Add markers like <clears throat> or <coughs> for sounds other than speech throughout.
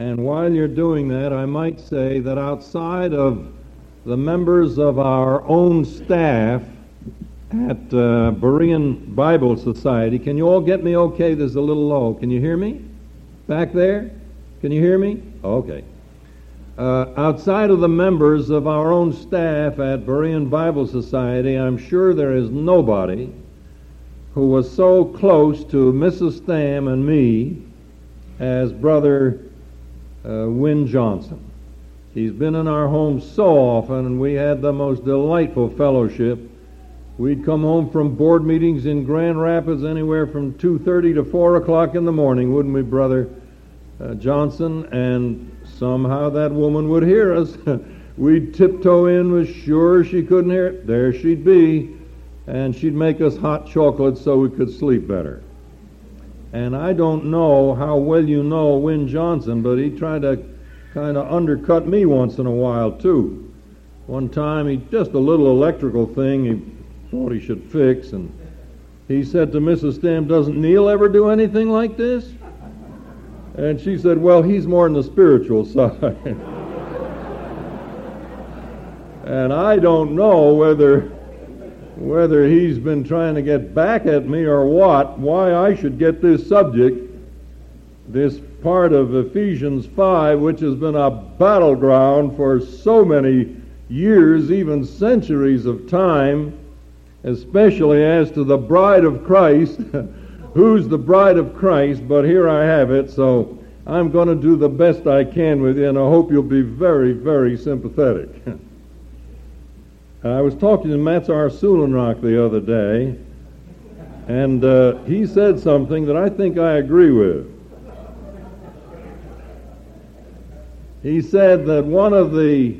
And while you're doing that, I might say that outside of the members of our own staff at uh, Berean Bible Society, can you all get me okay? There's a little low. Can you hear me? Back there? Can you hear me? Okay. Uh, outside of the members of our own staff at Berean Bible Society, I'm sure there is nobody who was so close to Mrs. Stam and me as Brother uh, Win Johnson. He's been in our home so often, and we had the most delightful fellowship. We'd come home from board meetings in Grand Rapids anywhere from 2.30 to 4 o'clock in the morning, wouldn't we, Brother uh, Johnson? And somehow that woman would hear us. <laughs> We'd tiptoe in, was sure she couldn't hear it. There she'd be, and she'd make us hot chocolate so we could sleep better. And I don't know how well you know Win Johnson, but he tried to kind of undercut me once in a while, too. One time, he just a little electrical thing he thought he should fix, and he said to Mrs. Stam, Doesn't Neil ever do anything like this? And she said, Well, he's more on the spiritual <laughs> side. and I don't know whether whether he's been trying to get back at me or what, why I should get this subject, this part of Ephesians 5, which has been a battleground for so many years, even centuries of time, especially as to the bride of Christ. <laughs> Who's the bride of Christ? But here I have it, so I'm going to do the best I can with you, and I hope you'll be very, very sympathetic. <laughs> I was talking to Matsar Sulenrock the other day, and uh, he said something that I think I agree with. He said that one of the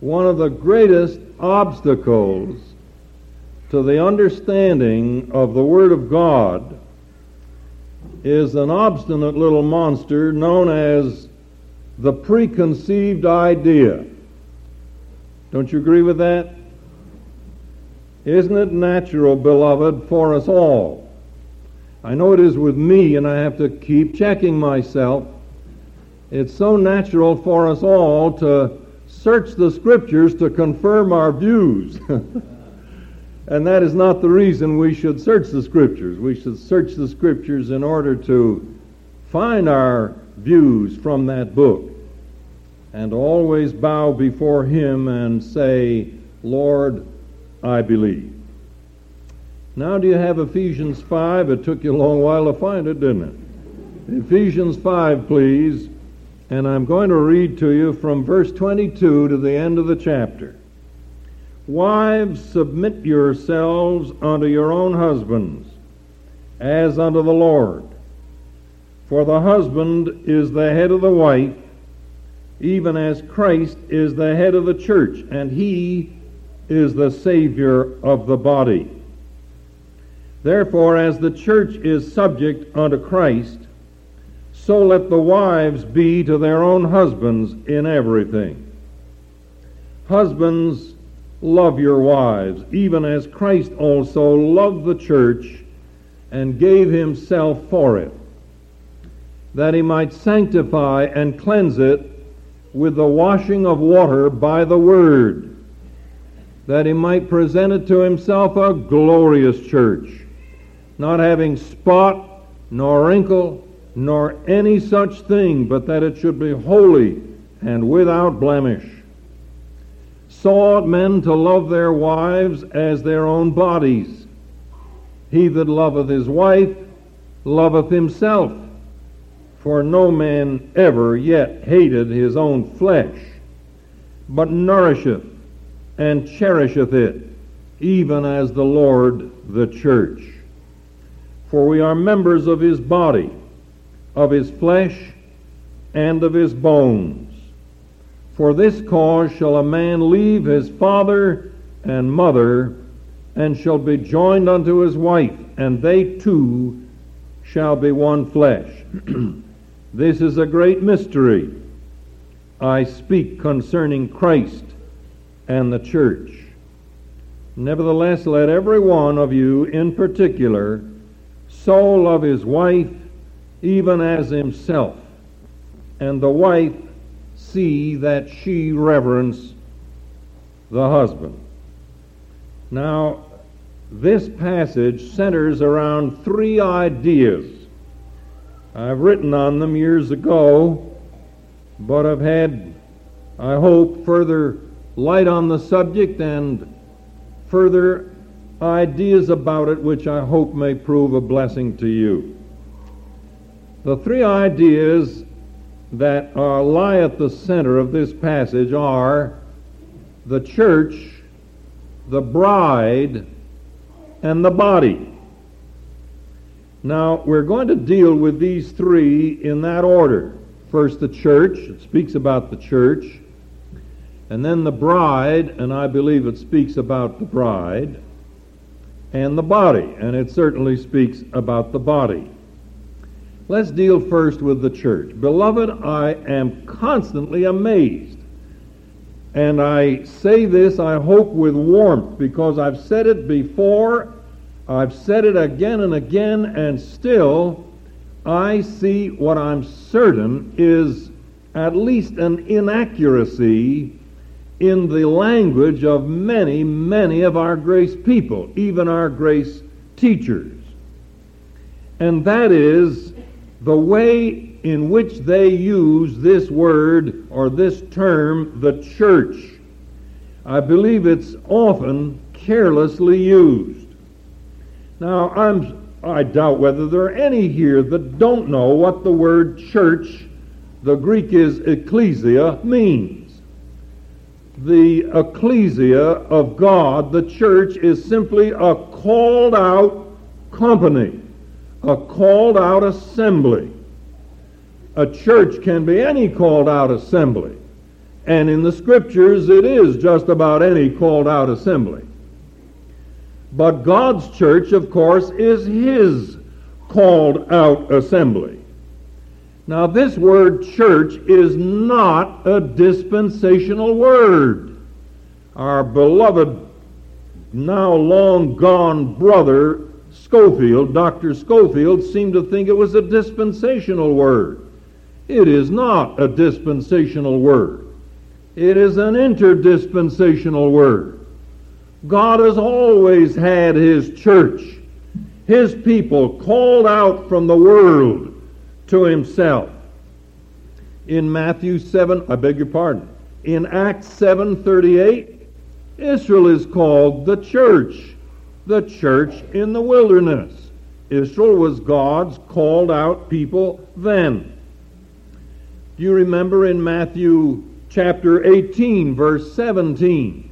one of the greatest obstacles to the understanding of the Word of God is an obstinate little monster known as the preconceived idea. Don't you agree with that? Isn't it natural, beloved, for us all? I know it is with me, and I have to keep checking myself. It's so natural for us all to search the Scriptures to confirm our views. <laughs> and that is not the reason we should search the Scriptures. We should search the Scriptures in order to find our views from that book and always bow before Him and say, Lord, I believe. Now, do you have Ephesians 5? It took you a long while to find it, didn't it? Ephesians 5, please. And I'm going to read to you from verse 22 to the end of the chapter. Wives, submit yourselves unto your own husbands, as unto the Lord. For the husband is the head of the wife even as Christ is the head of the church, and he is the Savior of the body. Therefore, as the church is subject unto Christ, so let the wives be to their own husbands in everything. Husbands, love your wives, even as Christ also loved the church and gave himself for it, that he might sanctify and cleanse it with the washing of water by the word, that he might present it to himself a glorious church, not having spot, nor wrinkle, nor any such thing, but that it should be holy and without blemish. So ought men to love their wives as their own bodies. He that loveth his wife loveth himself. For no man ever yet hated his own flesh, but nourisheth and cherisheth it, even as the Lord the church. For we are members of his body, of his flesh, and of his bones. For this cause shall a man leave his father and mother, and shall be joined unto his wife, and they two shall be one flesh. <clears throat> This is a great mystery. I speak concerning Christ and the church. Nevertheless, let every one of you in particular so love his wife even as himself, and the wife see that she reverence the husband. Now, this passage centers around three ideas. I've written on them years ago, but I've had, I hope, further light on the subject and further ideas about it, which I hope may prove a blessing to you. The three ideas that are, lie at the center of this passage are the church, the bride, and the body. Now, we're going to deal with these three in that order. First, the church, it speaks about the church. And then the bride, and I believe it speaks about the bride. And the body, and it certainly speaks about the body. Let's deal first with the church. Beloved, I am constantly amazed. And I say this, I hope, with warmth because I've said it before, I've said it again and again, and still I see what I'm certain is at least an inaccuracy in the language of many, many of our grace people, even our grace teachers. And that is the way in which they use this word or this term, the church. I believe it's often carelessly used. Now, I'm, I doubt whether there are any here that don't know what the word church, the Greek is ecclesia, means. The ecclesia of God, the church, is simply a called out company a called out assembly. A church can be any called out assembly. And in the scriptures, it is just about any called out assembly. But God's church, of course, is His called out assembly. Now, this word church is not a dispensational word. Our beloved, now long gone brother Scofield, Dr. Scofield, seemed to think it was a dispensational word. It is not a dispensational word. It is an interdispensational word. God has always had His church, His people called out from the world to Himself. In Matthew 7, I beg your pardon, in Acts 7.38, Israel is called the church the church in the wilderness. Israel was God's called out people then. Do you remember in Matthew chapter 18, verse 17?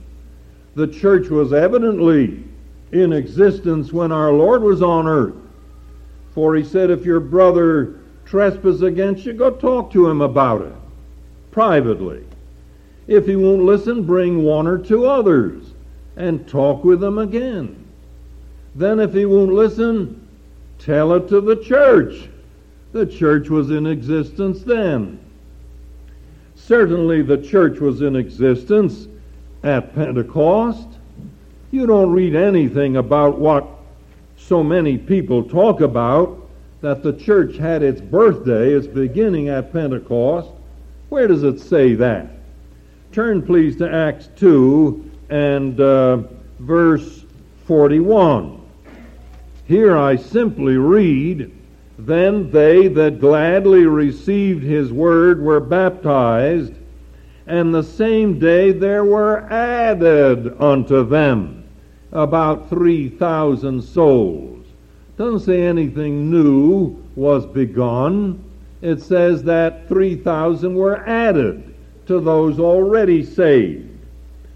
The church was evidently in existence when our Lord was on earth. For he said, if your brother trespasses against you, go talk to him about it privately. If he won't listen, bring one or two others and talk with them again. Then, if he won't listen, tell it to the church. The church was in existence then. Certainly, the church was in existence at Pentecost. You don't read anything about what so many people talk about that the church had its birthday, its beginning at Pentecost. Where does it say that? Turn, please, to Acts 2 and uh, verse 41. Here I simply read, Then they that gladly received his word were baptized, and the same day there were added unto them about 3,000 souls. Doesn't say anything new was begun. It says that 3,000 were added to those already saved.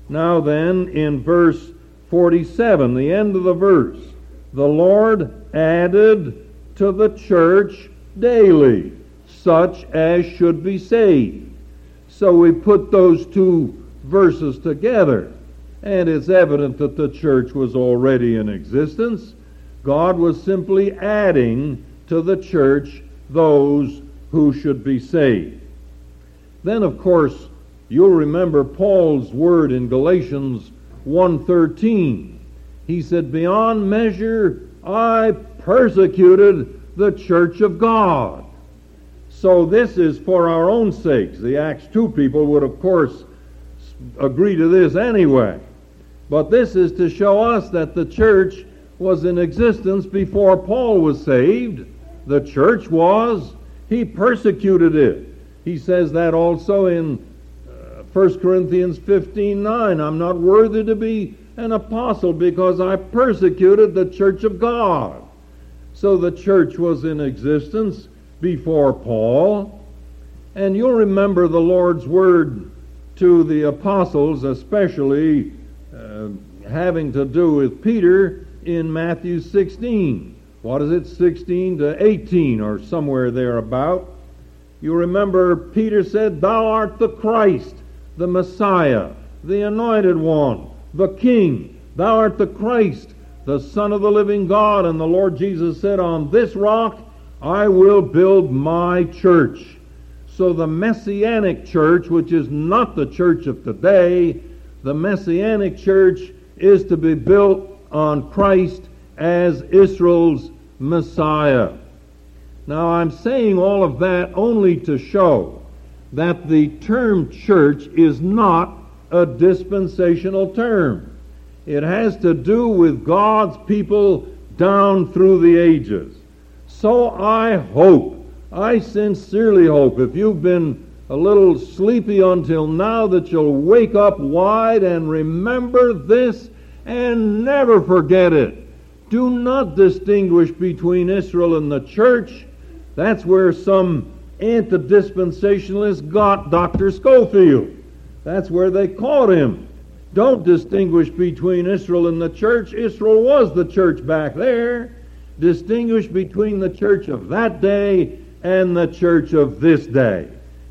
Now then, in verse 47, the end of the verse, the Lord added to the church daily such as should be saved. So we put those two verses together, and it's evident that the church was already in existence. God was simply adding to the church those who should be saved. Then, of course, you'll remember Paul's word in Galatians 1:13 he said, Beyond measure I persecuted the church of God. So this is for our own sakes. The Acts 2 people would, of course, agree to this anyway. But this is to show us that the church was in existence before Paul was saved. The church was. He persecuted it. He says that also in uh, 1 Corinthians 15 9. I'm not worthy to be an apostle because I persecuted the church of God. So the church was in existence before Paul. And you'll remember the Lord's word to the apostles, especially uh, having to do with Peter in Matthew 16. What is it, 16 to 18 or somewhere thereabout? You remember Peter said, Thou art the Christ, the Messiah, the anointed one, the King. Thou art the Christ, the Son of the living God. And the Lord Jesus said, On this rock I will build my church. So the Messianic church, which is not the church of today, the Messianic church is to be built on Christ as Israel's Messiah. Now, I'm saying all of that only to show that the term church is not a dispensational term. It has to do with God's people down through the ages. So I hope, I sincerely hope, if you've been a little sleepy until now, that you'll wake up wide and remember this and never forget it. Do not distinguish between Israel and the church. That's where some anti dispensationalist got Dr. Scofield. That's where they caught him. Don't distinguish between Israel and the church. Israel was the church back there distinguish between the church of that day and the church of this day.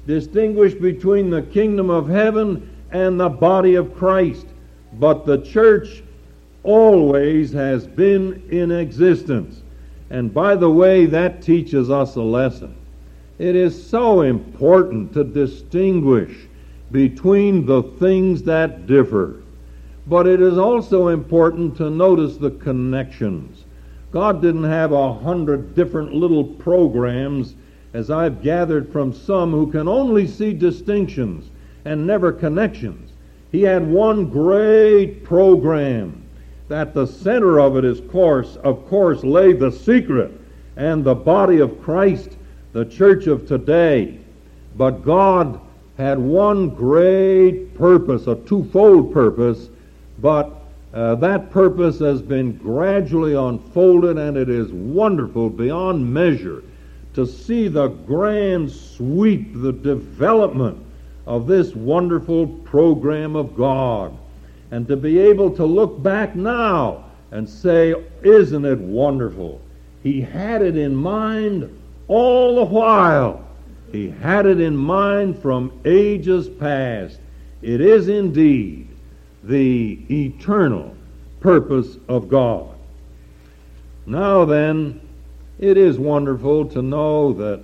Distinguish between the kingdom of heaven and the body of Christ. But the church always has been in existence. And by the way, that teaches us a lesson. It is so important to distinguish between the things that differ. But it is also important to notice the connections. God didn't have a hundred different little programs, as I've gathered from some who can only see distinctions and never connections. He had one great program. That the center of it is course, of course, lay the secret and the body of Christ, the church of today. But God had one great purpose, a twofold purpose, but uh, that purpose has been gradually unfolded, and it is wonderful beyond measure to see the grand sweep, the development of this wonderful program of God, and to be able to look back now and say, Isn't it wonderful? He had it in mind all the while. He had it in mind from ages past. It is indeed the eternal purpose of God. Now then, it is wonderful to know that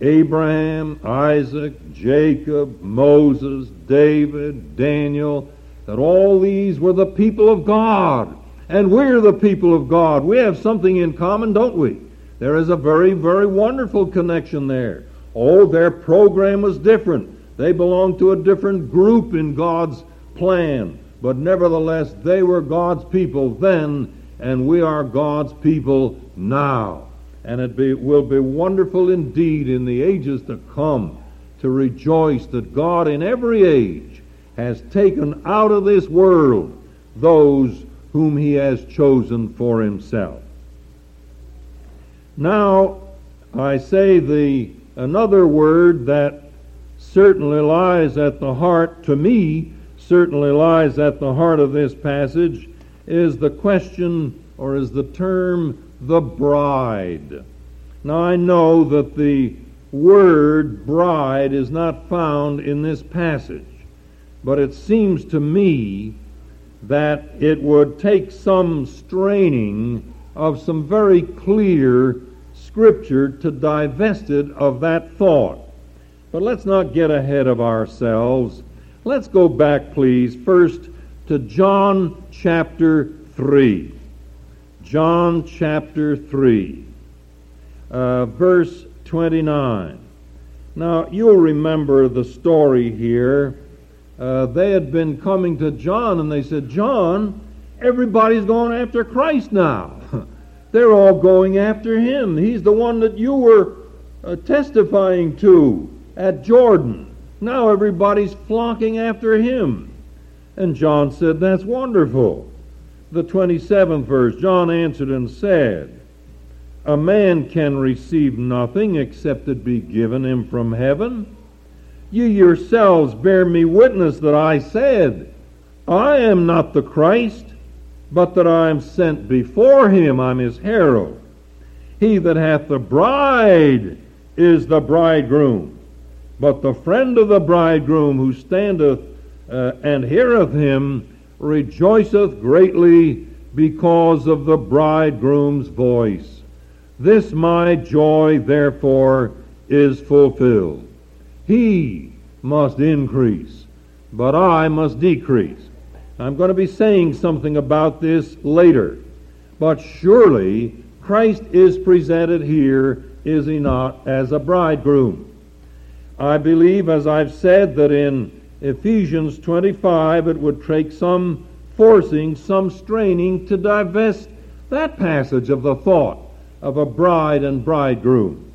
Abraham, Isaac, Jacob, Moses, David, Daniel, that all these were the people of God. And we're the people of God. We have something in common, don't we? There is a very, very wonderful connection there. Oh, their program was different. They belonged to a different group in God's plan. But nevertheless, they were God's people then, and we are God's people now. And it be, will be wonderful indeed in the ages to come to rejoice that God in every age has taken out of this world those whom he has chosen for himself. Now, I say the another word that certainly lies at the heart to me certainly lies at the heart of this passage is the question, or is the term, the bride. Now, I know that the word bride is not found in this passage, but it seems to me that it would take some straining of some very clear scripture to divest it of that thought. But let's not get ahead of ourselves Let's go back, please, first to John chapter 3. John chapter 3, uh, verse 29. Now, you'll remember the story here. Uh, they had been coming to John and they said, John, everybody's going after Christ now. <laughs> They're all going after him. He's the one that you were uh, testifying to at Jordan. Now everybody's flocking after him. And John said, That's wonderful. The 27th verse John answered and said, A man can receive nothing except it be given him from heaven. You yourselves bear me witness that I said, I am not the Christ but that I am sent before him. I'm his herald. He that hath the bride is the bridegroom. But the friend of the bridegroom who standeth uh, and heareth him rejoiceth greatly because of the bridegroom's voice. This my joy, therefore, is fulfilled. He must increase, but I must decrease. I'm going to be saying something about this later. But surely Christ is presented here, is he not, as a bridegroom. I believe, as I've said, that in Ephesians 25 it would take some forcing, some straining to divest that passage of the thought of a bride and bridegroom.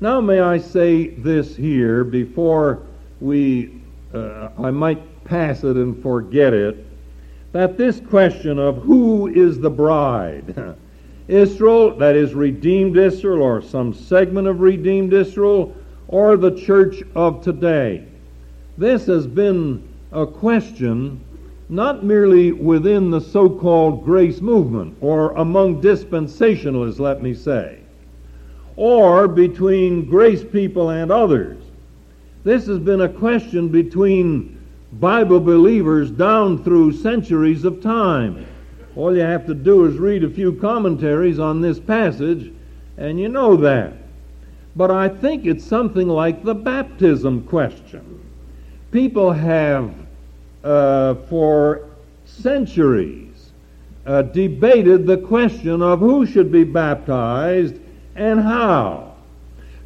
Now, may I say this here before we, uh, I might pass it and forget it that this question of who is the bride, <laughs> Israel, that is redeemed Israel, or some segment of redeemed Israel, or the church of today, this has been a question not merely within the so called grace movement, or among dispensationalists, let me say, or between grace people and others. This has been a question between Bible believers down through centuries of time. All you have to do is read a few commentaries on this passage, and you know that. But I think it's something like the baptism question. People have, uh, for centuries, uh, debated the question of who should be baptized and how.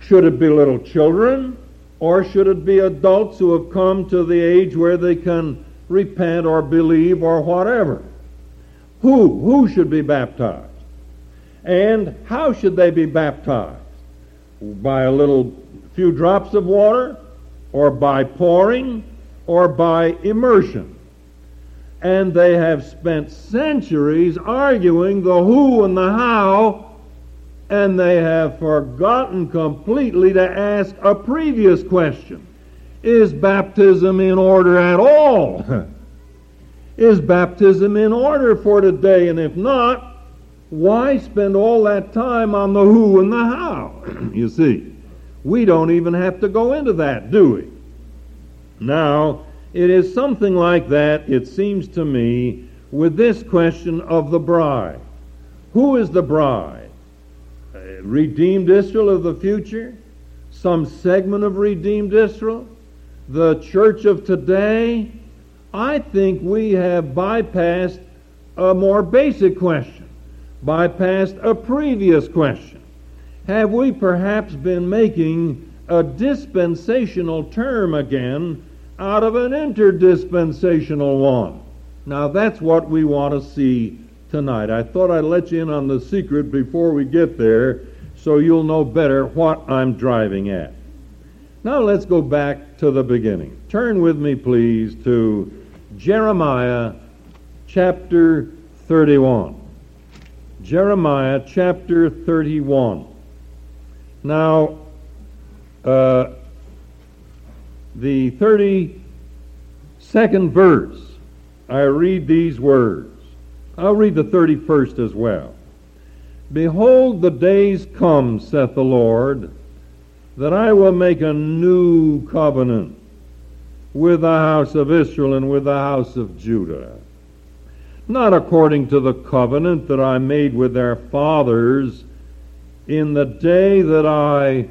Should it be little children? Or should it be adults who have come to the age where they can repent or believe or whatever? Who? Who should be baptized? And how should they be baptized? By a little few drops of water? Or by pouring? Or by immersion? And they have spent centuries arguing the who and the how and they have forgotten completely to ask a previous question Is baptism in order at all? <laughs> Is baptism in order for today? And if not, why spend all that time on the who and the how? <clears throat> you see, we don't even have to go into that, do we? Now, it is something like that, it seems to me, with this question of the bride. Who is the bride? redeemed Israel of the future, some segment of redeemed Israel, the church of today, I think we have bypassed a more basic question, bypassed a previous question. Have we perhaps been making a dispensational term again out of an interdispensational one? Now that's what we want to see tonight. I thought I'd let you in on the secret before we get there so you'll know better what I'm driving at. Now let's go back to the beginning. Turn with me, please, to Jeremiah chapter 31. Jeremiah chapter 31. Now, uh, the 32nd verse, I read these words. I'll read the 31st as well. Behold, the days come, saith the Lord, that I will make a new covenant with the house of Israel and with the house of Judah. Not according to the covenant that I made with their fathers in the day that I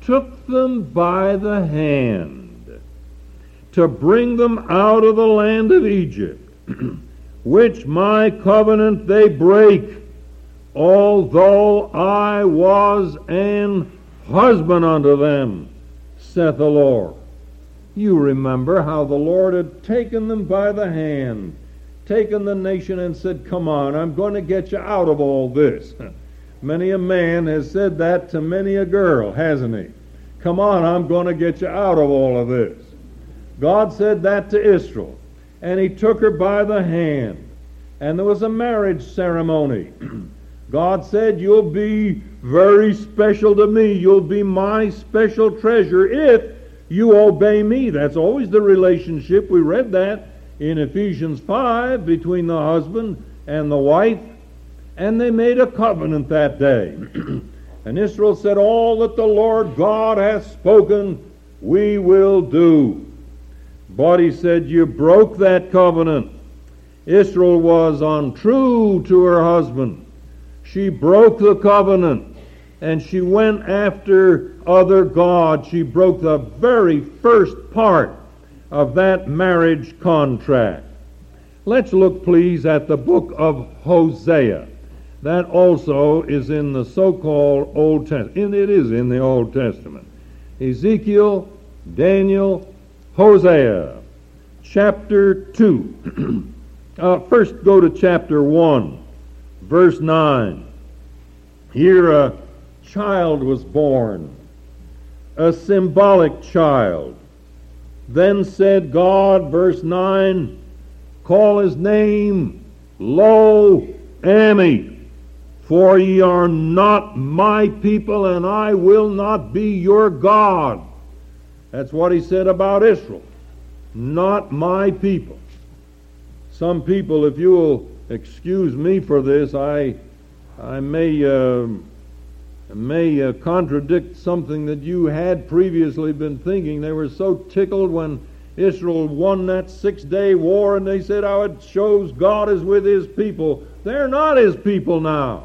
took them by the hand to bring them out of the land of Egypt. <clears throat> which my covenant they break, although I was an husband unto them, saith the Lord. You remember how the Lord had taken them by the hand, taken the nation and said, Come on, I'm going to get you out of all this. <laughs> Many a man has said that to many a girl, hasn't he? Come on, I'm going to get you out of all of this. God said that to Israel, and he took her by the hand, and there was a marriage ceremony. <clears throat> God said, You'll be very special to me. You'll be my special treasure if you obey me. That's always the relationship. We read that in Ephesians 5 between the husband and the wife. And they made a covenant that day. <clears throat> and Israel said, All that the Lord God hath spoken, we will do. But he said, You broke that covenant. Israel was untrue to her husband. She broke the covenant and she went after other gods. She broke the very first part of that marriage contract. Let's look, please, at the book of Hosea. That also is in the so called Old Testament. It is in the Old Testament. Ezekiel, Daniel, Hosea, chapter 2. <clears throat> uh, first, go to chapter 1, verse 9. Here, a child was born, a symbolic child. Then said God, verse 9, call his name Lo Ami, for ye are not my people, and I will not be your God. That's what he said about Israel. Not my people. Some people, if you will excuse me for this, I, I may. Uh, may uh, contradict something that you had previously been thinking. They were so tickled when Israel won that six day war and they said how it shows God is with his people. They're not his people now.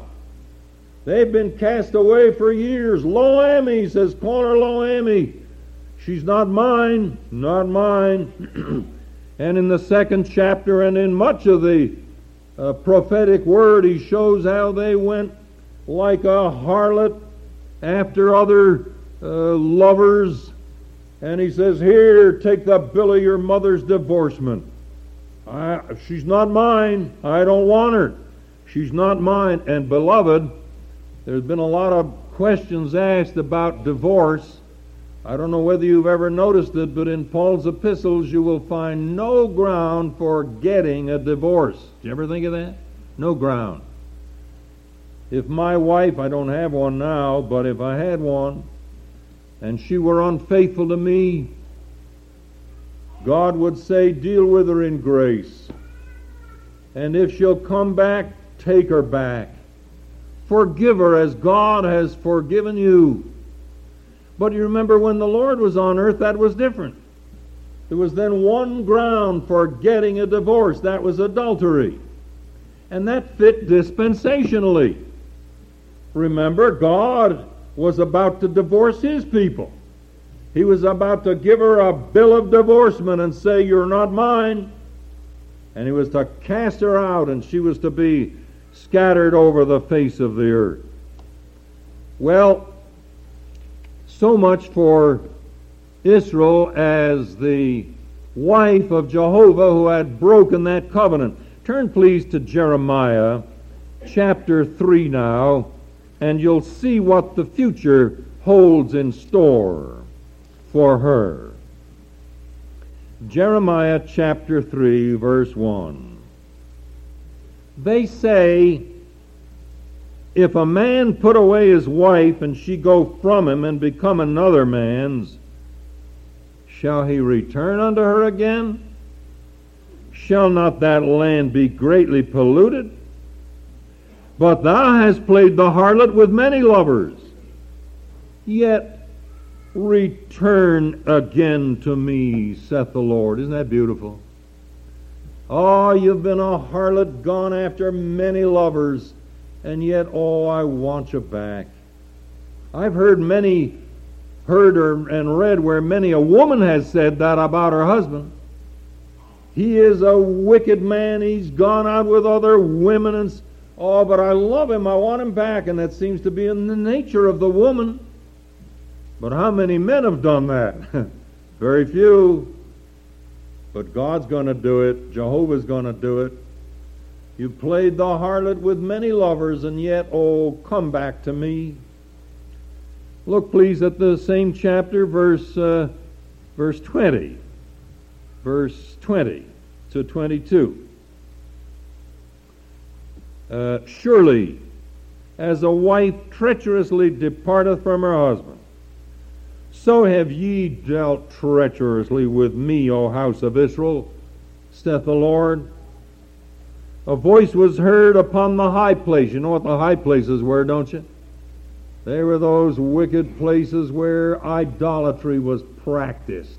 They've been cast away for years. Lo Ami says, call her Lo Ami. She's not mine, not mine. <clears throat> and in the second chapter and in much of the uh, prophetic word, he shows how they went like a harlot after other uh, lovers. And he says, Here, take the bill of your mother's divorcement. I, she's not mine. I don't want her. She's not mine. And beloved, there's been a lot of questions asked about divorce. I don't know whether you've ever noticed it, but in Paul's epistles you will find no ground for getting a divorce. Did you ever think of that? No ground. If my wife, I don't have one now, but if I had one, and she were unfaithful to me, God would say, Deal with her in grace. And if she'll come back, take her back. Forgive her as God has forgiven you. But you remember when the Lord was on earth, that was different. There was then one ground for getting a divorce that was adultery. And that fit dispensationally. Remember, God was about to divorce his people. He was about to give her a bill of divorcement and say, You're not mine. And he was to cast her out, and she was to be scattered over the face of the earth. Well, so much for Israel as the wife of Jehovah who had broken that covenant. Turn, please, to Jeremiah chapter 3 now and you'll see what the future holds in store for her. Jeremiah chapter 3, verse 1. They say, If a man put away his wife and she go from him and become another man's, shall he return unto her again? Shall not that land be greatly polluted? But thou hast played the harlot with many lovers. Yet return again to me, saith the Lord. Isn't that beautiful? Oh, you've been a harlot, gone after many lovers, and yet, oh, I want you back. I've heard many, heard or, and read where many a woman has said that about her husband. He is a wicked man. He's gone out with other women and Oh, but I love him. I want him back. And that seems to be in the nature of the woman. But how many men have done that? <laughs> Very few. But God's going to do it. Jehovah's going to do it. You played the harlot with many lovers, and yet, oh, come back to me. Look, please, at the same chapter, verse, uh, verse 20. Verse 20 to 22. Uh, Surely, as a wife treacherously departeth from her husband, so have ye dealt treacherously with me, O house of Israel, saith the Lord. A voice was heard upon the high place. You know what the high places were, don't you? They were those wicked places where idolatry was practiced.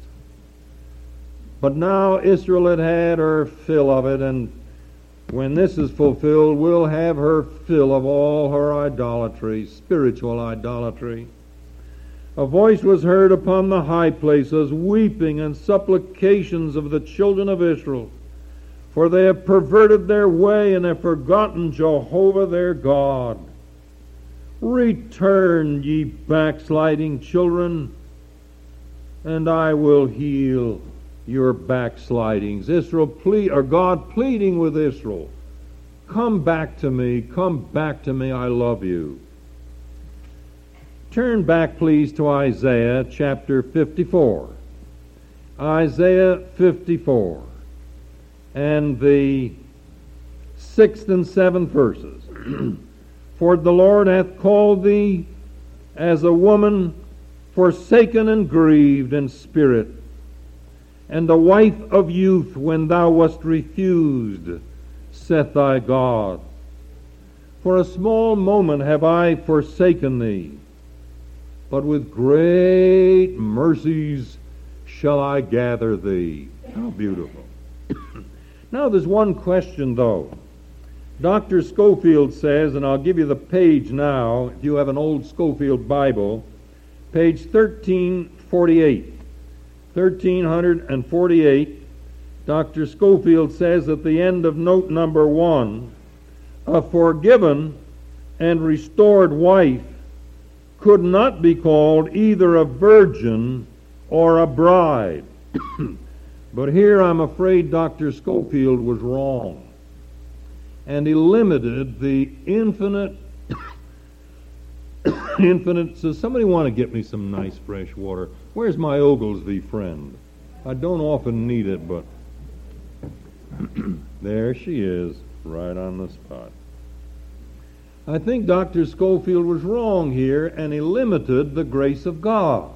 But now Israel had had her fill of it, and when this is fulfilled, we'll have her fill of all her idolatry, spiritual idolatry. A voice was heard upon the high places, weeping and supplications of the children of Israel, for they have perverted their way and have forgotten Jehovah their God. Return, ye backsliding children, and I will heal your backslidings. Israel plead, or God pleading with Israel, come back to me, come back to me, I love you. Turn back, please, to Isaiah chapter 54. Isaiah 54 and the sixth and seventh verses. <clears throat> For the Lord hath called thee as a woman forsaken and grieved in spirit, and the wife of youth when thou wast refused, saith thy God. For a small moment have I forsaken thee but with great mercies shall I gather thee. How beautiful. <coughs> now, there's one question, though. Dr. Scofield says, and I'll give you the page now, if you have an old Scofield Bible, page 1348. 1348, Dr. Scofield says at the end of note number one, a forgiven and restored wife could not be called either a virgin or a bride. <coughs> but here I'm afraid Dr. Scofield was wrong. And he limited the infinite, <coughs> infinite. Does somebody want to get me some nice fresh water? Where's my Oglesby friend? I don't often need it, but <clears throat> there she is, right on the spot. I think Dr. Scofield was wrong here and he limited the grace of God.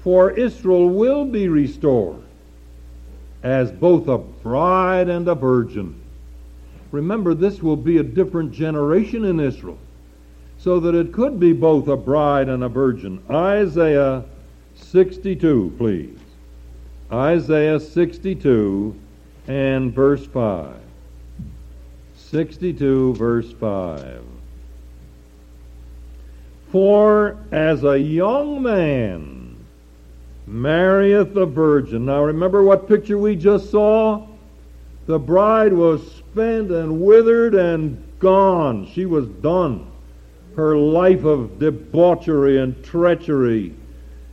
For Israel will be restored as both a bride and a virgin. Remember, this will be a different generation in Israel, so that it could be both a bride and a virgin. Isaiah 62, please. Isaiah 62 and verse 5. 62, verse 5. For as a young man marrieth a virgin. Now remember what picture we just saw? The bride was spent and withered and gone. She was done. Her life of debauchery and treachery.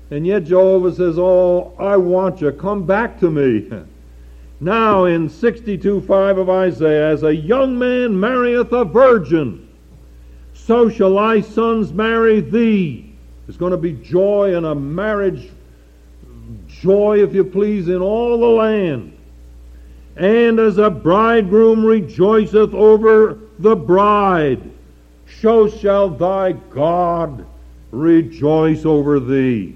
And yet Jehovah says, Oh, I want you. Come back to me. <laughs> Now in 62.5 of Isaiah, as a young man marrieth a virgin, so shall thy sons marry thee. There's going to be joy and a marriage, joy, if you please, in all the land. And as a bridegroom rejoiceth over the bride, so shall thy God rejoice over thee.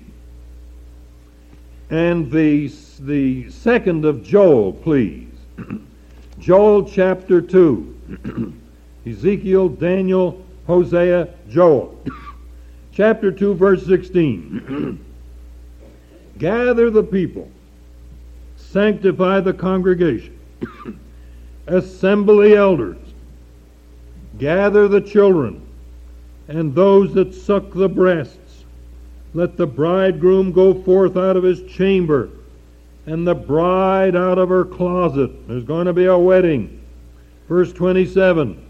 And the the second of Joel, please. <clears throat> Joel chapter 2. <clears throat> Ezekiel, Daniel, Hosea, Joel. <clears throat> chapter 2, verse 16. Gather the people, sanctify the congregation, assemble the elders, gather the children, and those that suck the breasts. Let the bridegroom go forth out of his chamber and the bride out of her closet. There's going to be a wedding. Verse 27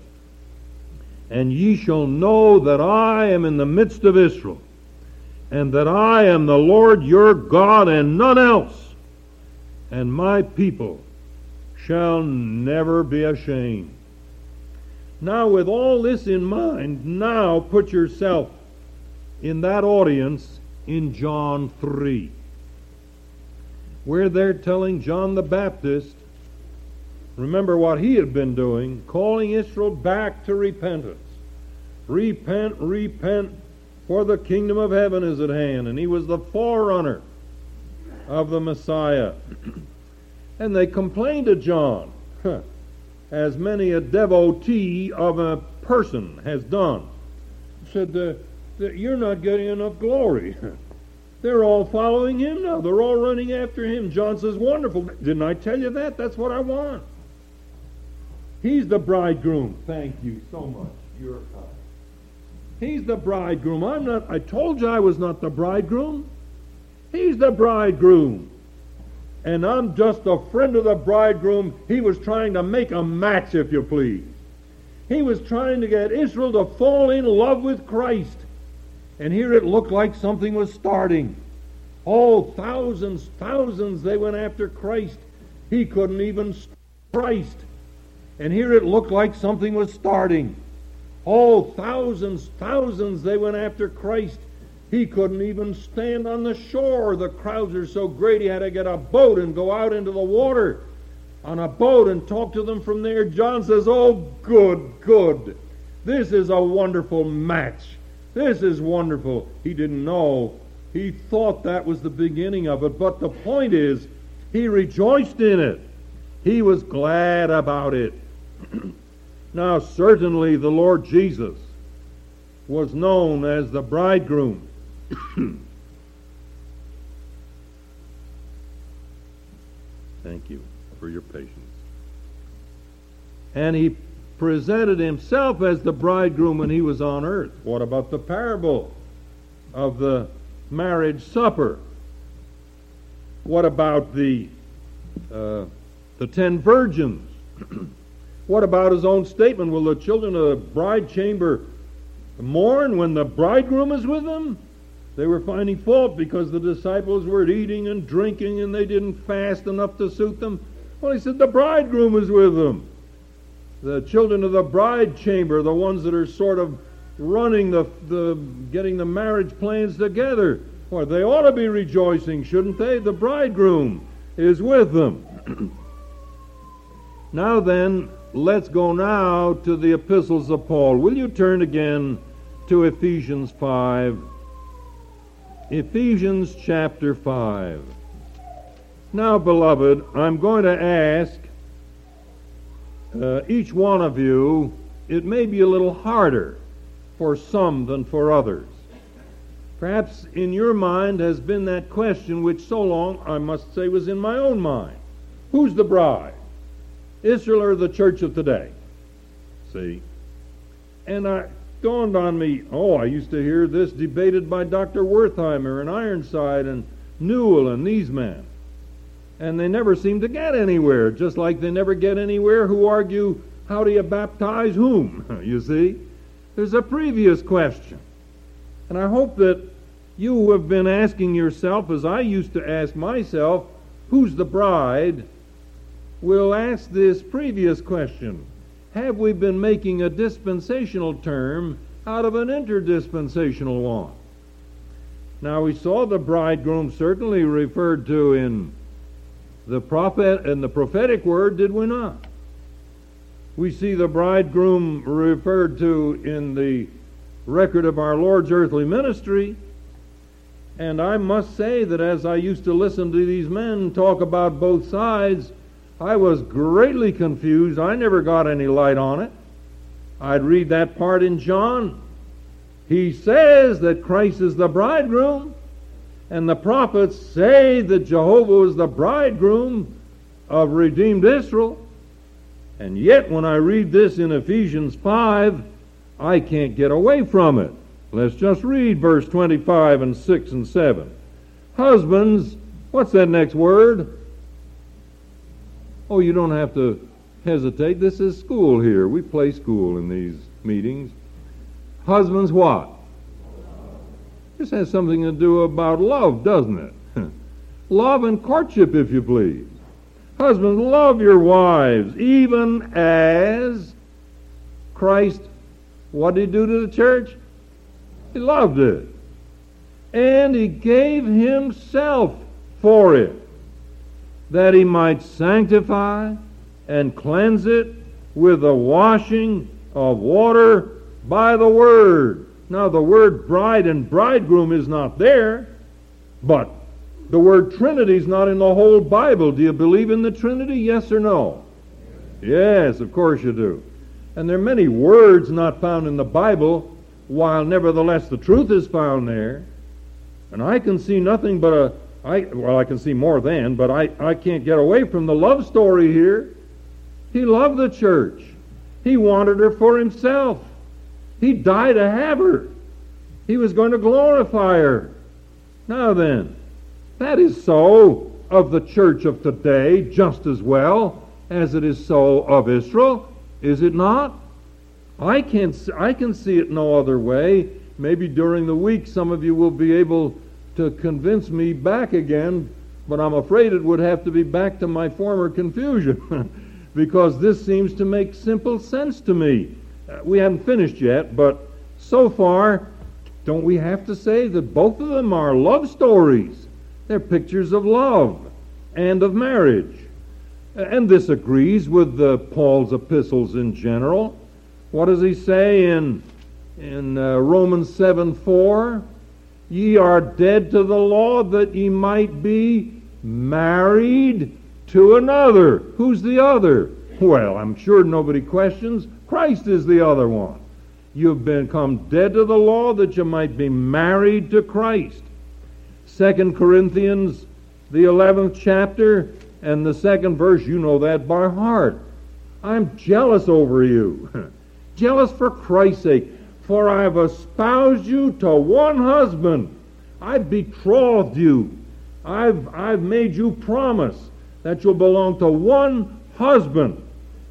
And ye shall know that I am in the midst of Israel, and that I am the Lord your God and none else, and my people shall never be ashamed. Now, with all this in mind, now put yourself in that audience in John 3, where they're telling John the Baptist, remember what he had been doing, calling Israel back to repentance. Repent, repent, for the kingdom of heaven is at hand. And he was the forerunner of the Messiah. <clears throat> and they complained to John, <laughs> as many a devotee of a person has done. Said, uh, You're not getting enough glory. <laughs> They're all following him now. They're all running after him. John says, Wonderful. Didn't I tell you that? That's what I want. He's the bridegroom. Thank you so much. You're kind. He's the bridegroom. I'm not, I told you I was not the bridegroom. He's the bridegroom. And I'm just a friend of the bridegroom. He was trying to make a match, if you please. He was trying to get Israel to fall in love with Christ. And here it looked like something was starting. Oh, thousands, thousands, they went after Christ. He couldn't even Christ. And here it looked like something was starting. Oh, thousands, thousands, they went after Christ. He couldn't even stand on the shore. The crowds are so great, he had to get a boat and go out into the water on a boat and talk to them from there. John says, Oh, good, good. This is a wonderful match. This is wonderful. He didn't know. He thought that was the beginning of it. But the point is, he rejoiced in it. He was glad about it. <clears throat> Now, certainly the Lord Jesus was known as the bridegroom. <coughs> Thank you for your patience. And he presented himself as the bridegroom when he was on earth. What about the parable of the marriage supper? What about the uh, the ten virgins? <clears throat> What about his own statement? Will the children of the bride chamber mourn when the bridegroom is with them? They were finding fault because the disciples were eating and drinking and they didn't fast enough to suit them. Well, he said the bridegroom is with them. The children of the bride chamber, the ones that are sort of running the, the getting the marriage plans together. Well, they ought to be rejoicing, shouldn't they? The bridegroom is with them. <clears throat> now then, Let's go now to the epistles of Paul. Will you turn again to Ephesians 5? Ephesians chapter 5. Now, beloved, I'm going to ask uh, each one of you, it may be a little harder for some than for others. Perhaps in your mind has been that question which so long, I must say, was in my own mind. Who's the bride? Israel or the church of today? See? And it dawned on me, oh, I used to hear this debated by Dr. Wertheimer and Ironside and Newell and these men. And they never seem to get anywhere, just like they never get anywhere who argue, how do you baptize whom? <laughs> you see? There's a previous question. And I hope that you who have been asking yourself, as I used to ask myself, who's the bride we'll ask this previous question Have we been making a dispensational term out of an interdispensational one? Now, we saw the bridegroom certainly referred to in the prophet and the prophetic word, did we not? We see the bridegroom referred to in the record of our Lord's earthly ministry. And I must say that as I used to listen to these men talk about both sides, I was greatly confused. I never got any light on it. I'd read that part in John. He says that Christ is the bridegroom, and the prophets say that Jehovah is the bridegroom of redeemed Israel. And yet, when I read this in Ephesians 5, I can't get away from it. Let's just read verse 25 and 6 and 7. Husbands, what's that next word? Oh, you don't have to hesitate. This is school here. We play school in these meetings. Husbands, what? This has something to do about love, doesn't it? <laughs> love and courtship, if you please. Husbands, love your wives, even as Christ, what did he do to the church? He loved it. And he gave himself for it, that he might sanctify and cleanse it with the washing of water by the word. Now, the word bride and bridegroom is not there, but the word Trinity is not in the whole Bible. Do you believe in the Trinity? Yes or no? Yes, of course you do. And there are many words not found in the Bible, while nevertheless the truth is found there. And I can see nothing but a, I, well, I can see more than, but I, I can't get away from the love story here. He loved the church. He wanted her for himself. He died to have her. He was going to glorify her. Now then, that is so of the church of today just as well as it is so of Israel, is it not? I can I can see it no other way. Maybe during the week some of you will be able to convince me back again, but I'm afraid it would have to be back to my former confusion <laughs> because this seems to make simple sense to me. Uh, we haven't finished yet, but so far, don't we have to say that both of them are love stories? They're pictures of love and of marriage. And this agrees with the, Paul's epistles in general. What does he say in, in uh, Romans 7 4? Ye are dead to the law that ye might be married to another. Who's the other? Well, I'm sure nobody questions. Christ is the other one. You've become dead to the law that you might be married to Christ. Second Corinthians, the 11th chapter, and the second verse, you know that by heart. I'm jealous over you. <laughs> jealous for Christ's sake. For I have espoused you to one husband. I've betrothed you. I've, I've made you promise that you'll belong to one husband,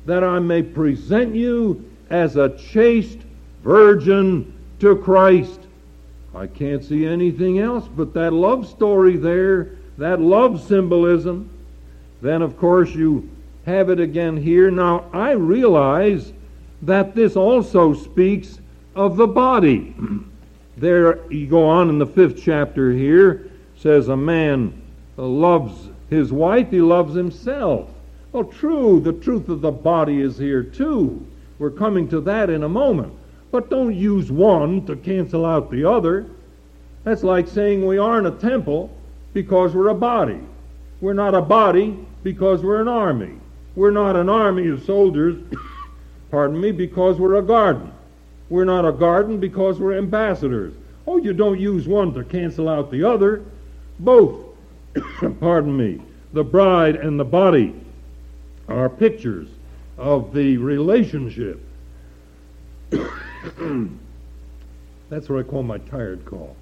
that I may present you as a chaste virgin to Christ. I can't see anything else but that love story there, that love symbolism. Then, of course, you have it again here. Now, I realize that this also speaks of the body. there, you go on in the fifth chapter here, says a man loves his wife, he loves himself. Well, true, the truth of the body is here too. We're coming to that in a moment. But don't use one to cancel out the other. That's like saying we aren't a temple because we're a body. We're not a body because we're an army. We're not an army of soldiers, <coughs> pardon me, because we're a garden. We're not a garden because we're ambassadors. Oh, you don't use one to cancel out the other. Both, <coughs> pardon me, the bride and the body are pictures of the relationship. <coughs> That's what I call my tired call.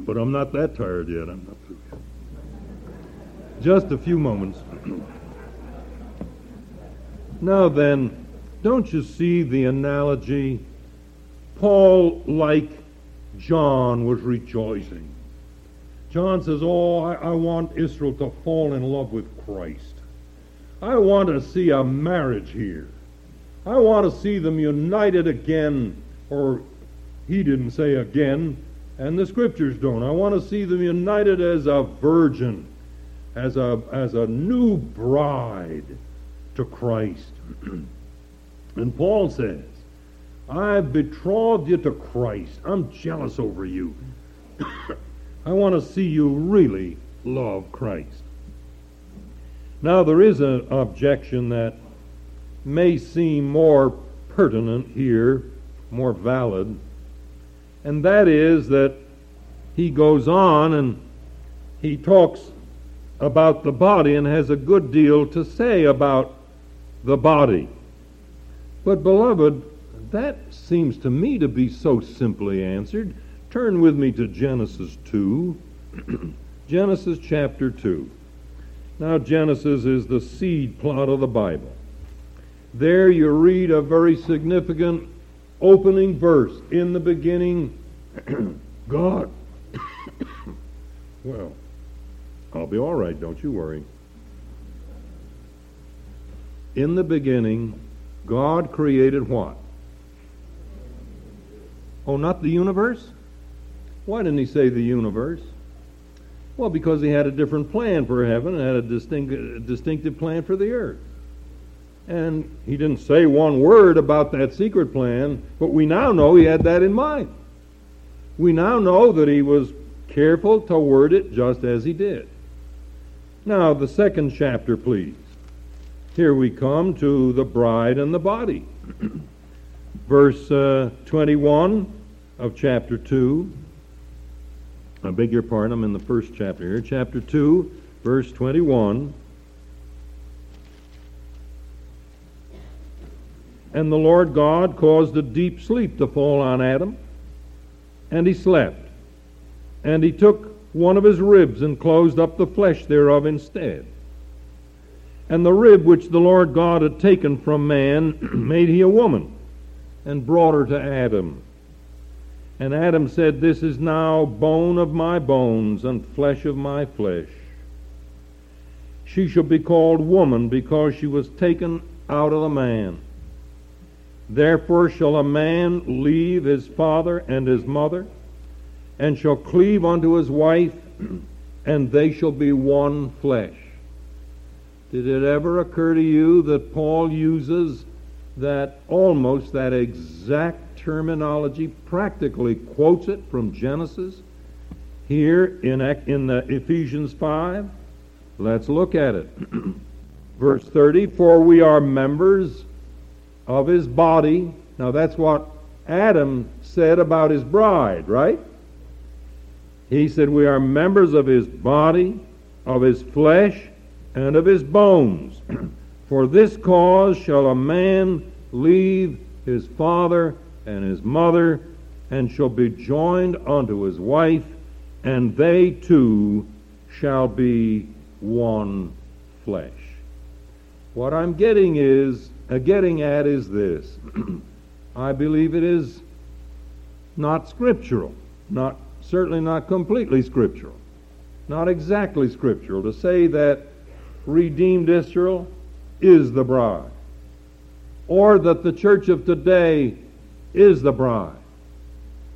But I'm not that tired yet. I'm not through yet. Just a few moments. <coughs> now then, don't you see the analogy? Paul, like John, was rejoicing. John says, Oh, I, I, want Israel to fall in love with Christ. I want to see a marriage here. I want to see them united again, or he didn't say again, and the scriptures don't. I want to see them united as a virgin as a, as a new bride to Christ. <clears throat> and Paul says, I've betrothed you to Christ. I'm jealous over you. <coughs> I want to see you really love Christ. Now, there is an objection that may seem more pertinent here, more valid, and that is that he goes on and he talks about the body and has a good deal to say about the body. But, beloved, that seems to me to be so simply answered. Turn with me to Genesis 2. <clears throat> Genesis chapter 2. Now, Genesis is the seed plot of the Bible. There you read a very significant opening verse. In the beginning, <clears throat> God. well, I'll be all right, don't you worry. In the beginning, God created what? Oh, not the universe? Why didn't he say the universe? Well, because he had a different plan for heaven and had a distinct, distinctive plan for the earth. And he didn't say one word about that secret plan, but we now know he had that in mind. We now know that he was careful to word it just as he did. Now, the second chapter, please. Here we come to the bride and the body. <clears throat> Verse uh, 21 of chapter 2. I beg your pardon, I'm in the first chapter here. Chapter 2, verse 21. And the Lord God caused a deep sleep to fall on Adam, and he slept. And he took one of his ribs and closed up the flesh thereof instead. And the rib which the Lord God had taken from man <clears throat> made he a woman, and brought her to Adam. And Adam said, This is now bone of my bones and flesh of my flesh. She shall be called woman because she was taken out of the man. Therefore shall a man leave his father and his mother, and shall cleave unto his wife, <clears throat> and they shall be one flesh. Did it ever occur to you that Paul uses that almost that exact terminology, practically quotes it from Genesis here in, in Ephesians 5. Let's look at it. <clears throat> Verse 30 For we are members of his body. Now that's what Adam said about his bride, right? He said, We are members of his body, of his flesh, and of his bones. <clears throat> For this cause shall a man leave his father and his mother, and shall be joined unto his wife, and they two shall be one flesh. What I'm getting is uh, getting at is this. <clears throat> I believe it is not scriptural, not certainly not completely scriptural, not exactly scriptural to say that redeemed Israel is the bride, or that the church of today is the bride.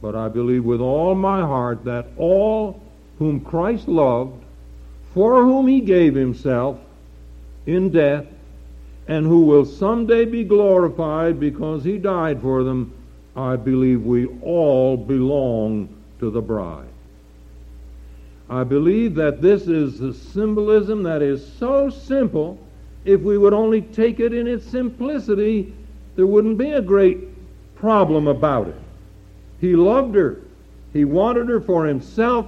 But I believe with all my heart that all whom Christ loved, for whom he gave himself in death, and who will someday be glorified because he died for them, I believe we all belong to the bride. I believe that this is a symbolism that is so simple, if we would only take it in its simplicity, there wouldn't be a great problem about it. He loved her. He wanted her for himself.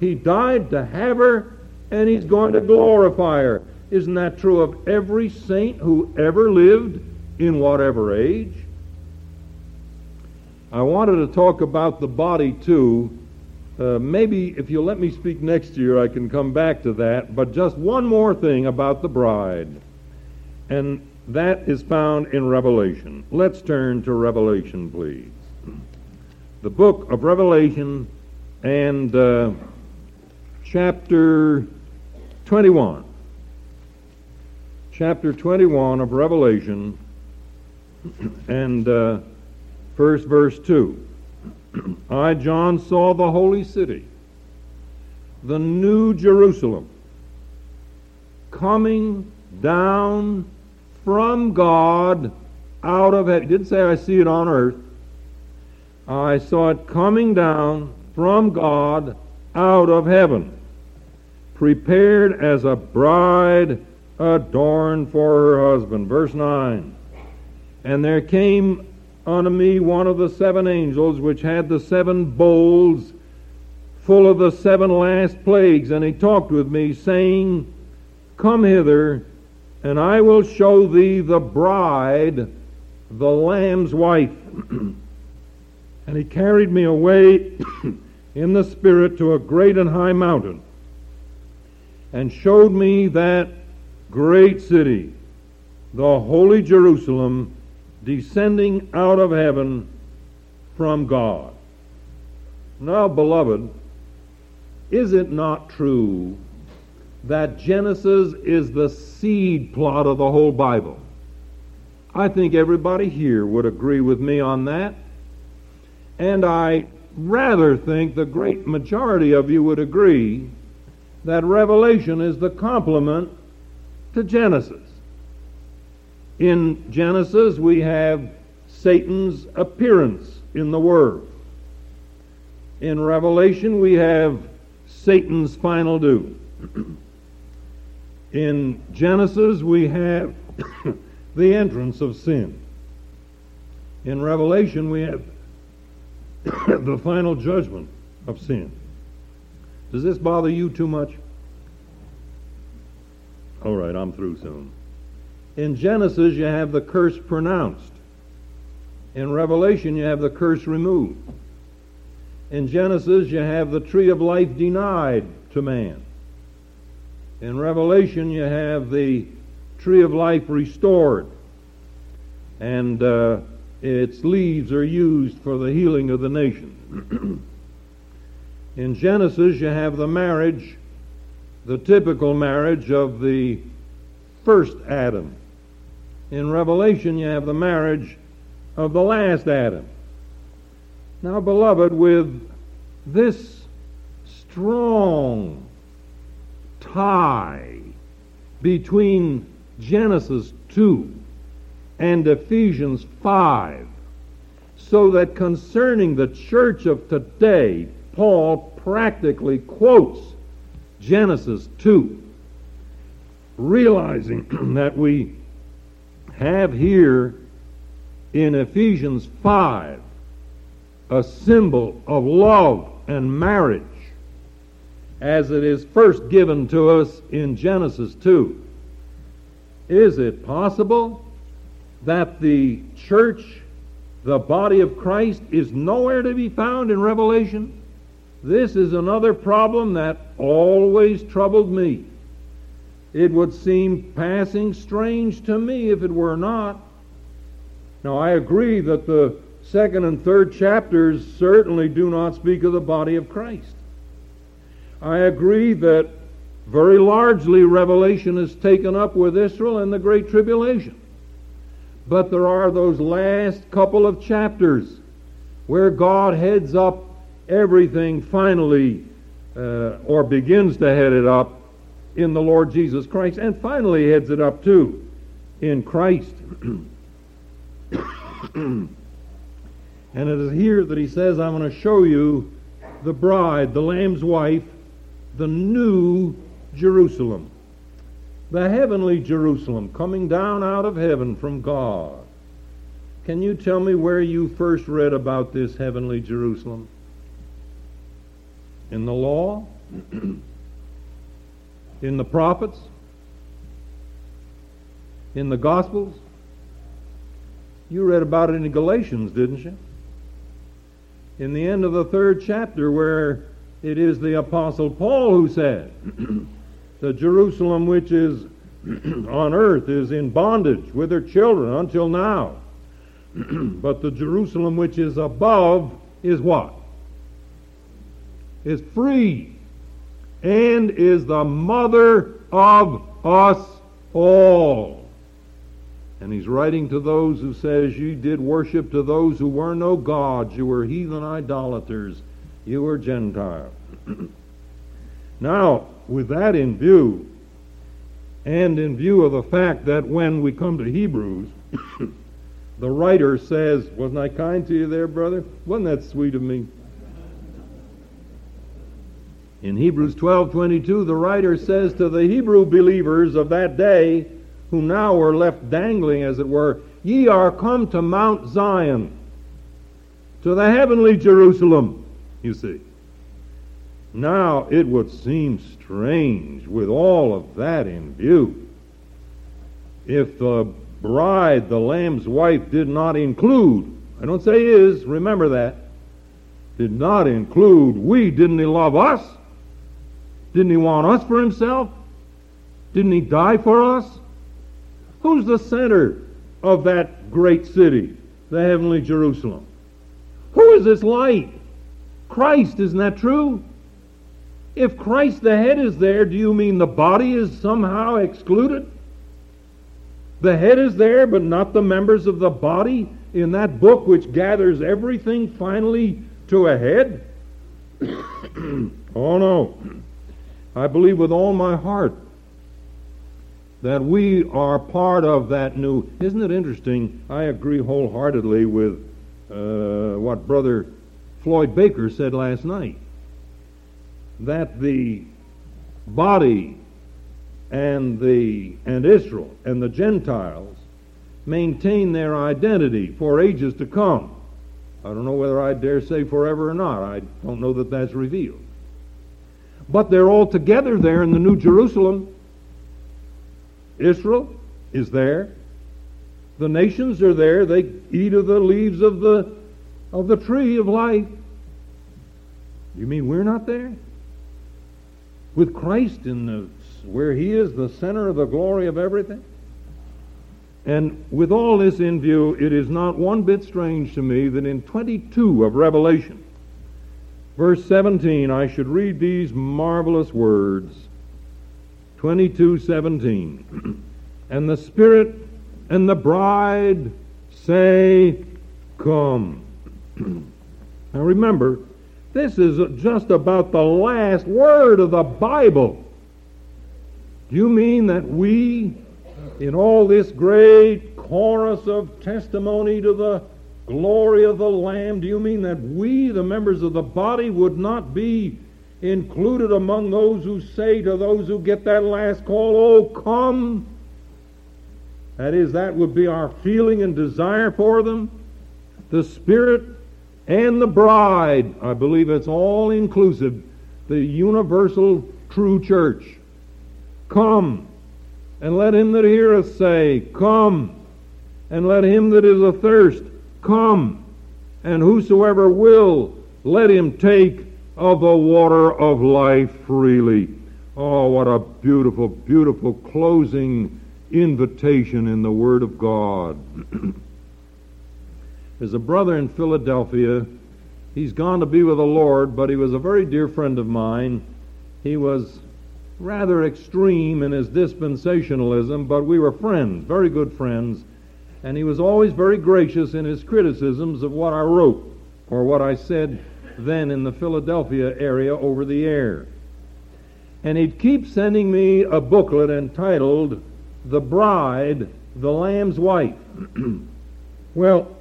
He died to have her, and he's going to glorify her. Isn't that true of every saint who ever lived in whatever age? I wanted to talk about the body too. Uh, maybe if you'll let me speak next year, I can come back to that. But just one more thing about the bride. And that is found in Revelation. Let's turn to Revelation, please. The book of Revelation and uh, chapter 21. Chapter 21 of Revelation <clears throat> and uh, first verse 2. I, John, saw the holy city, the new Jerusalem, coming down from God out of heaven. He didn't say I see it on earth. I saw it coming down from God out of heaven, prepared as a bride adorned for her husband. Verse 9. And there came unto me one of the seven angels which had the seven bowls full of the seven last plagues, and he talked with me, saying, Come hither and I will show thee the bride, the Lamb's wife. <clears throat> and he carried me away <clears throat> in the Spirit to a great and high mountain, and showed me that great city, the holy Jerusalem, descending out of heaven from God. Now, beloved, is it not true that Genesis is the seed plot of the whole Bible? I think everybody here would agree with me on that. And I rather think the great majority of you would agree that Revelation is the complement to Genesis. In Genesis, we have Satan's appearance in the Word. In Revelation, we have Satan's final doom. <clears throat> in Genesis, we have <coughs> the entrance of sin. In Revelation, we have <coughs> the final judgment of sin. Does this bother you too much? All right, I'm through soon. In Genesis, you have the curse pronounced. In Revelation, you have the curse removed. In Genesis, you have the tree of life denied to man. In Revelation, you have the tree of life restored. And uh, its leaves are used for the healing of the nation. <clears throat> In Genesis, you have the marriage, the typical marriage of the first Adam. In Revelation, you have the marriage of the last Adam. Now, beloved, with this strong tie between Genesis 2 and Ephesians 5, so that concerning the church of today, Paul practically quotes Genesis 2, realizing <clears throat> that we have here in Ephesians 5 a symbol of love and marriage as it is first given to us in Genesis 2. Is it possible that the church, the body of Christ, is nowhere to be found in Revelation? This is another problem that always troubled me. It would seem passing strange to me if it were not. Now, I agree that the second and third chapters certainly do not speak of the body of Christ. I agree that very largely Revelation is taken up with Israel and the Great Tribulation. But there are those last couple of chapters where God heads up everything finally, uh, or begins to head it up in the Lord Jesus Christ, and finally heads it up too in Christ. <clears throat> and it is here that he says, I'm going to show you the bride, the Lamb's wife, the new Jerusalem, the heavenly Jerusalem coming down out of heaven from God. Can you tell me where you first read about this heavenly Jerusalem? In the law? <clears throat> in the prophets? In the Gospels? You read about it in Galatians, didn't you? In the end of the third chapter, where it is the Apostle Paul who said, <clears throat> The Jerusalem which is <clears throat> on earth is in bondage with her children until now. <clears throat> but the Jerusalem which is above is what? Is free and is the mother of us all. And he's writing to those who says, You did worship to those who were no gods. You were heathen idolaters. You were Gentiles. <clears throat> now, with that in view, and in view of the fact that when we come to Hebrews, <clears throat> the writer says, Wasn't I kind to you there, brother? Wasn't that sweet of me? In Hebrews 12:22, the writer says to the Hebrew believers of that day, who now were left dangling, as it were, Ye are come to Mount Zion, to the heavenly Jerusalem, you see. Now it would seem strange, with all of that in view, if the bride, the Lamb's wife, did not include, I don't say is, remember that, did not include we, didn't he love us? Didn't he want us for himself? Didn't he die for us? Who's the center of that great city, the heavenly Jerusalem? Who is this light? Christ, isn't that true? If Christ the head is there, do you mean the body is somehow excluded? The head is there, but not the members of the body in that book which gathers everything finally to a head? <coughs> oh no. I believe with all my heart that we are part of that new. Isn't it interesting? I agree wholeheartedly with uh, what Brother Floyd Baker said last night that the body and the and Israel and the Gentiles maintain their identity for ages to come. I don't know whether I dare say forever or not. I don't know that that's revealed. But they're all together there in the New Jerusalem. Israel is there. The nations are there. They eat of the leaves of the of the tree of life. You mean we're not there? With Christ in the where he is the center of the glory of everything? And with all this in view, it is not one bit strange to me that in 22 of Revelation, verse 17, I should read these marvelous words. 22:17. <clears throat> and the Spirit and the bride say, Come. <clears throat> now remember, this is just about the last word of the Bible. Do you mean that we, in all this great chorus of testimony to the glory of the Lamb, do you mean that we, the members of the body, would not be included among those who say to those who get that last call, Oh, come? That is, that would be our feeling and desire for them. The Spirit and the bride, I believe it's all inclusive, the universal true church. Come, and let him that heareth say, Come, and let him that is athirst come, and whosoever will, let him take of the water of life freely. Oh, what a beautiful, beautiful closing invitation in the Word of God. <clears throat> There's a brother in Philadelphia. He's gone to be with the Lord, but he was a very dear friend of mine. He was rather extreme in his dispensationalism, but we were friends, very good friends. And he was always very gracious in his criticisms of what I wrote or what I said then in the Philadelphia area over the air. And he'd keep sending me a booklet entitled The Bride, the Lamb's Wife. <clears throat> well,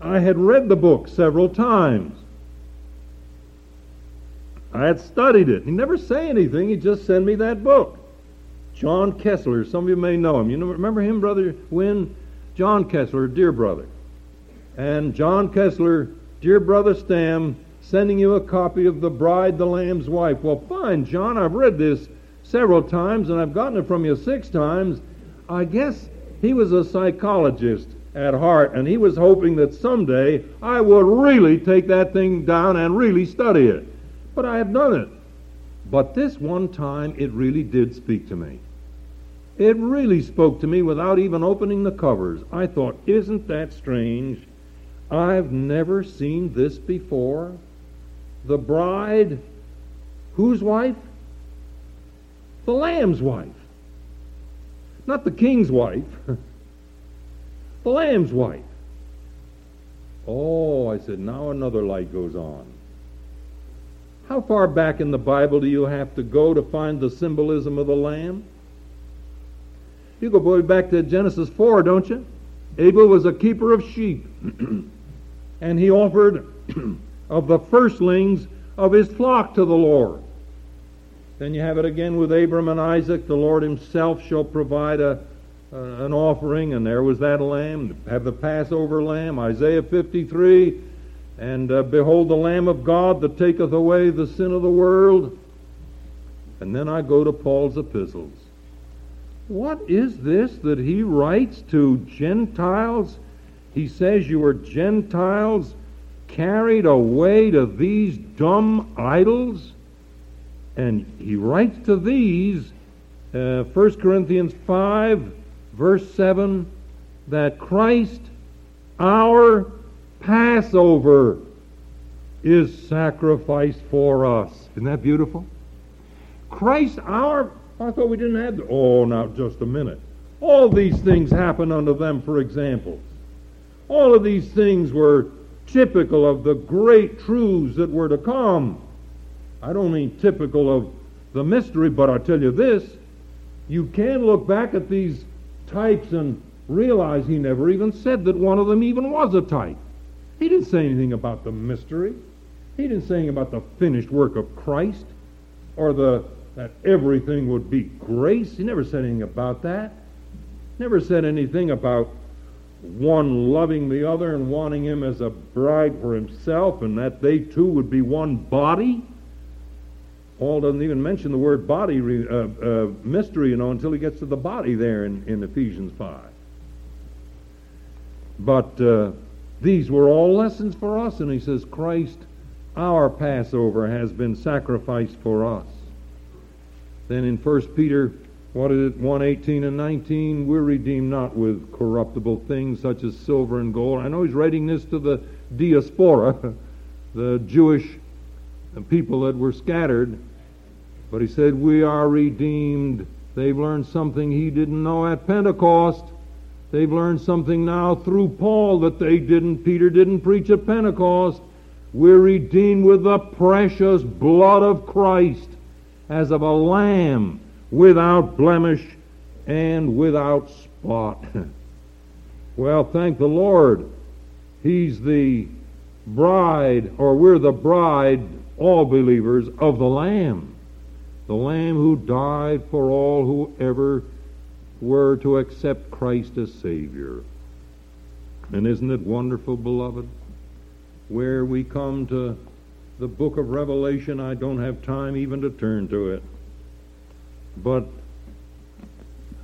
I had read the book several times. I had studied it. He never say anything. He'd just send me that book. John Kessler. Some of you may know him. You know, remember him, Brother Wynn? John Kessler, dear brother. And John Kessler, dear brother Stam, sending you a copy of The Bride, the Lamb's Wife. Well, fine, John, I've read this several times and I've gotten it from you six times. I guess he was a psychologist at heart and he was hoping that someday I would really take that thing down and really study it. But I have done it. But this one time it really did speak to me. It really spoke to me without even opening the covers. I thought, isn't that strange? I've never seen this before the bride, whose wife? The lamb's wife. Not the king's wife. <laughs> the lamb's wife. Oh, I said, now another light goes on. How far back in the Bible do you have to go to find the symbolism of the lamb? You go back to Genesis 4, don't you? Abel was a keeper of sheep, <clears throat> and he offered <clears throat> of the firstlings of his flock to the Lord. Then you have it again with Abram and Isaac. The Lord himself shall provide a, uh, an offering, and there was that lamb. Have the Passover lamb, Isaiah 53. And uh, behold, the Lamb of God that taketh away the sin of the world. And then I go to Paul's epistles. What is this that he writes to Gentiles? He says, You are Gentiles carried away to these dumb idols? And he writes to these, uh, 1 Corinthians 5, verse 7, that Christ, our Passover, is sacrificed for us. Isn't that beautiful? Christ, our. I thought we didn't have. The, oh, now just a minute. All these things happen unto them for examples. All of these things were typical of the great truths that were to come. I don't mean typical of the mystery, but I tell you this you can look back at these types and realize he never even said that one of them even was a type. He didn't say anything about the mystery. He didn't say anything about the finished work of Christ or the that everything would be grace. He never said anything about that. Never said anything about one loving the other and wanting him as a bride for himself and that they two would be one body. Paul doesn't even mention the word body uh, uh, mystery, you know, until he gets to the body there in, in Ephesians 5. But uh, these were all lessons for us, and he says, Christ, our Passover, has been sacrificed for us. Then in 1 Peter, what is it, 118 and 19, we're redeemed not with corruptible things such as silver and gold. I know he's writing this to the diaspora, <laughs> the Jewish people that were scattered, but he said, We are redeemed. They've learned something he didn't know at Pentecost. They've learned something now through Paul that they didn't, Peter didn't preach at Pentecost. We're redeemed with the precious blood of Christ as of a lamb without blemish and without spot. <laughs> well, thank the Lord. He's the bride, or we're the bride, all believers, of the Lamb. The Lamb who died for all who ever were to accept Christ as Savior. And isn't it wonderful, beloved? Where we come to the book of Revelation, I don't have time even to turn to it. But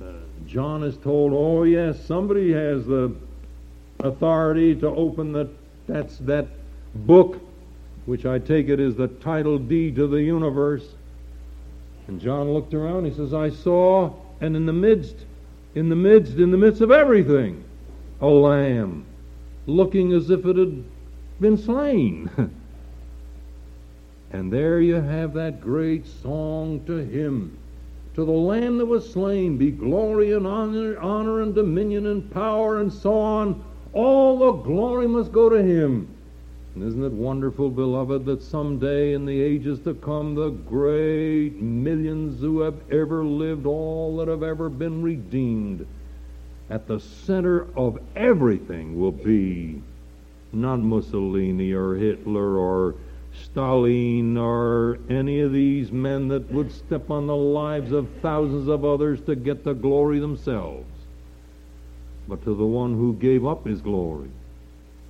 uh, John is told, oh, yes, somebody has the authority to open the, that's that book, which I take it is the title deed to the universe. And John looked around. He says, I saw, and in the midst, in the midst, in the midst of everything, a lamb, looking as if it had been slain. <laughs> and there you have that great song to him. To the Lamb that was slain be glory and honor, honor and dominion and power and so on. All the glory must go to him. And isn't it wonderful, beloved, that someday in the ages to come, the great millions who have ever lived, all that have ever been redeemed, at the center of everything will be not Mussolini or Hitler or Stalin or any of these men that would step on the lives of thousands of others to get the glory themselves, but to the one who gave up his glory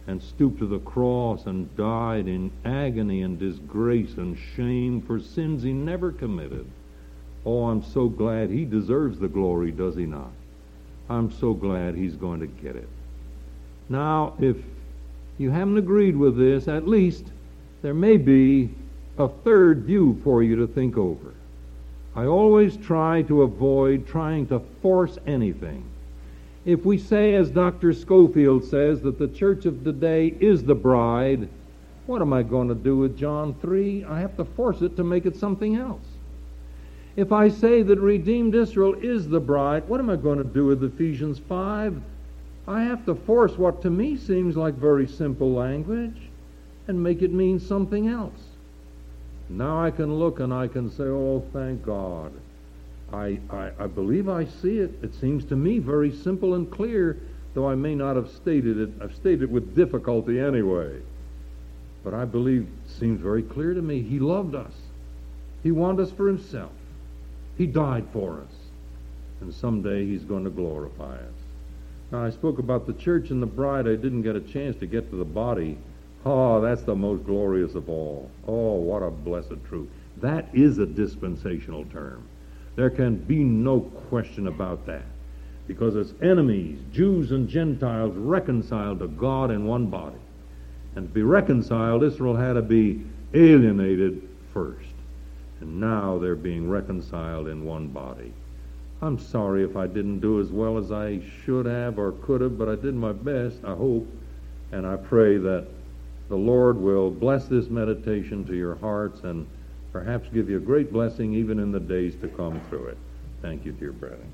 and stooped to the cross and died in agony and disgrace and shame for sins he never committed. Oh, I'm so glad he deserves the glory, does he not? I'm so glad he's going to get it. Now, if you haven't agreed with this, at least there may be a third view for you to think over. I always try to avoid trying to force anything. If we say, as Dr. Scofield says, that the church of today is the bride, what am I going to do with John 3? I have to force it to make it something else. If I say that redeemed Israel is the bride, what am I going to do with Ephesians 5? I have to force what to me seems like very simple language and make it mean something else. Now I can look and I can say, oh, thank God. I, I, I believe I see it. It seems to me very simple and clear, though I may not have stated it. I've stated it with difficulty anyway. But I believe it seems very clear to me. He loved us. He wanted us for himself. He died for us. And someday he's going to glorify us. Now, I spoke about the church and the bride. I didn't get a chance to get to the body. Oh, that's the most glorious of all. Oh, what a blessed truth. That is a dispensational term. There can be no question about that. Because as enemies, Jews and Gentiles reconciled to God in one body. And to be reconciled, Israel had to be alienated first. And now they're being reconciled in one body. I'm sorry if I didn't do as well as I should have or could have, but I did my best, I hope. And I pray that the Lord will bless this meditation to your hearts and perhaps give you a great blessing even in the days to come through it. Thank you, dear brethren.